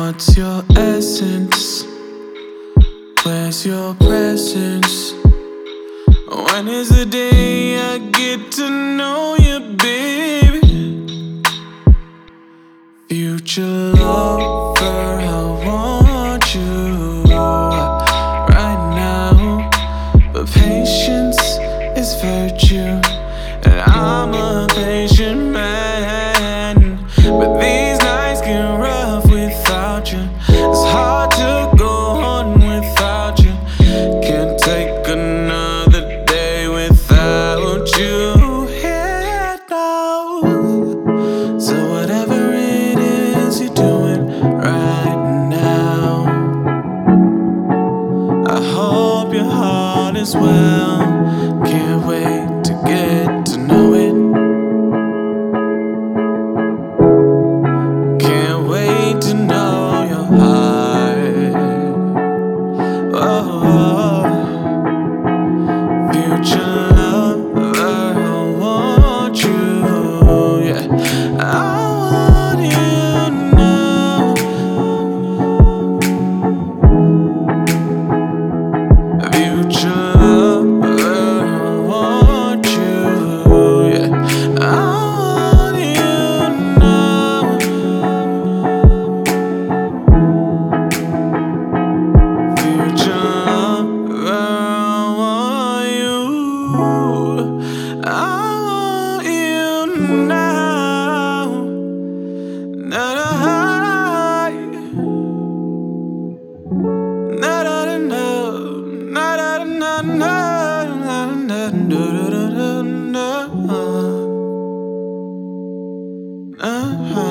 What's your essence? Where's your presence? When is the day I get to know you, baby? Future lover, I want you right now. But patience is virtue, and I'm a patient man. as well. Can't wait to get to know it. Can't wait to know your heart. Oh, future lover, I want you. Yeah. I Uh-huh.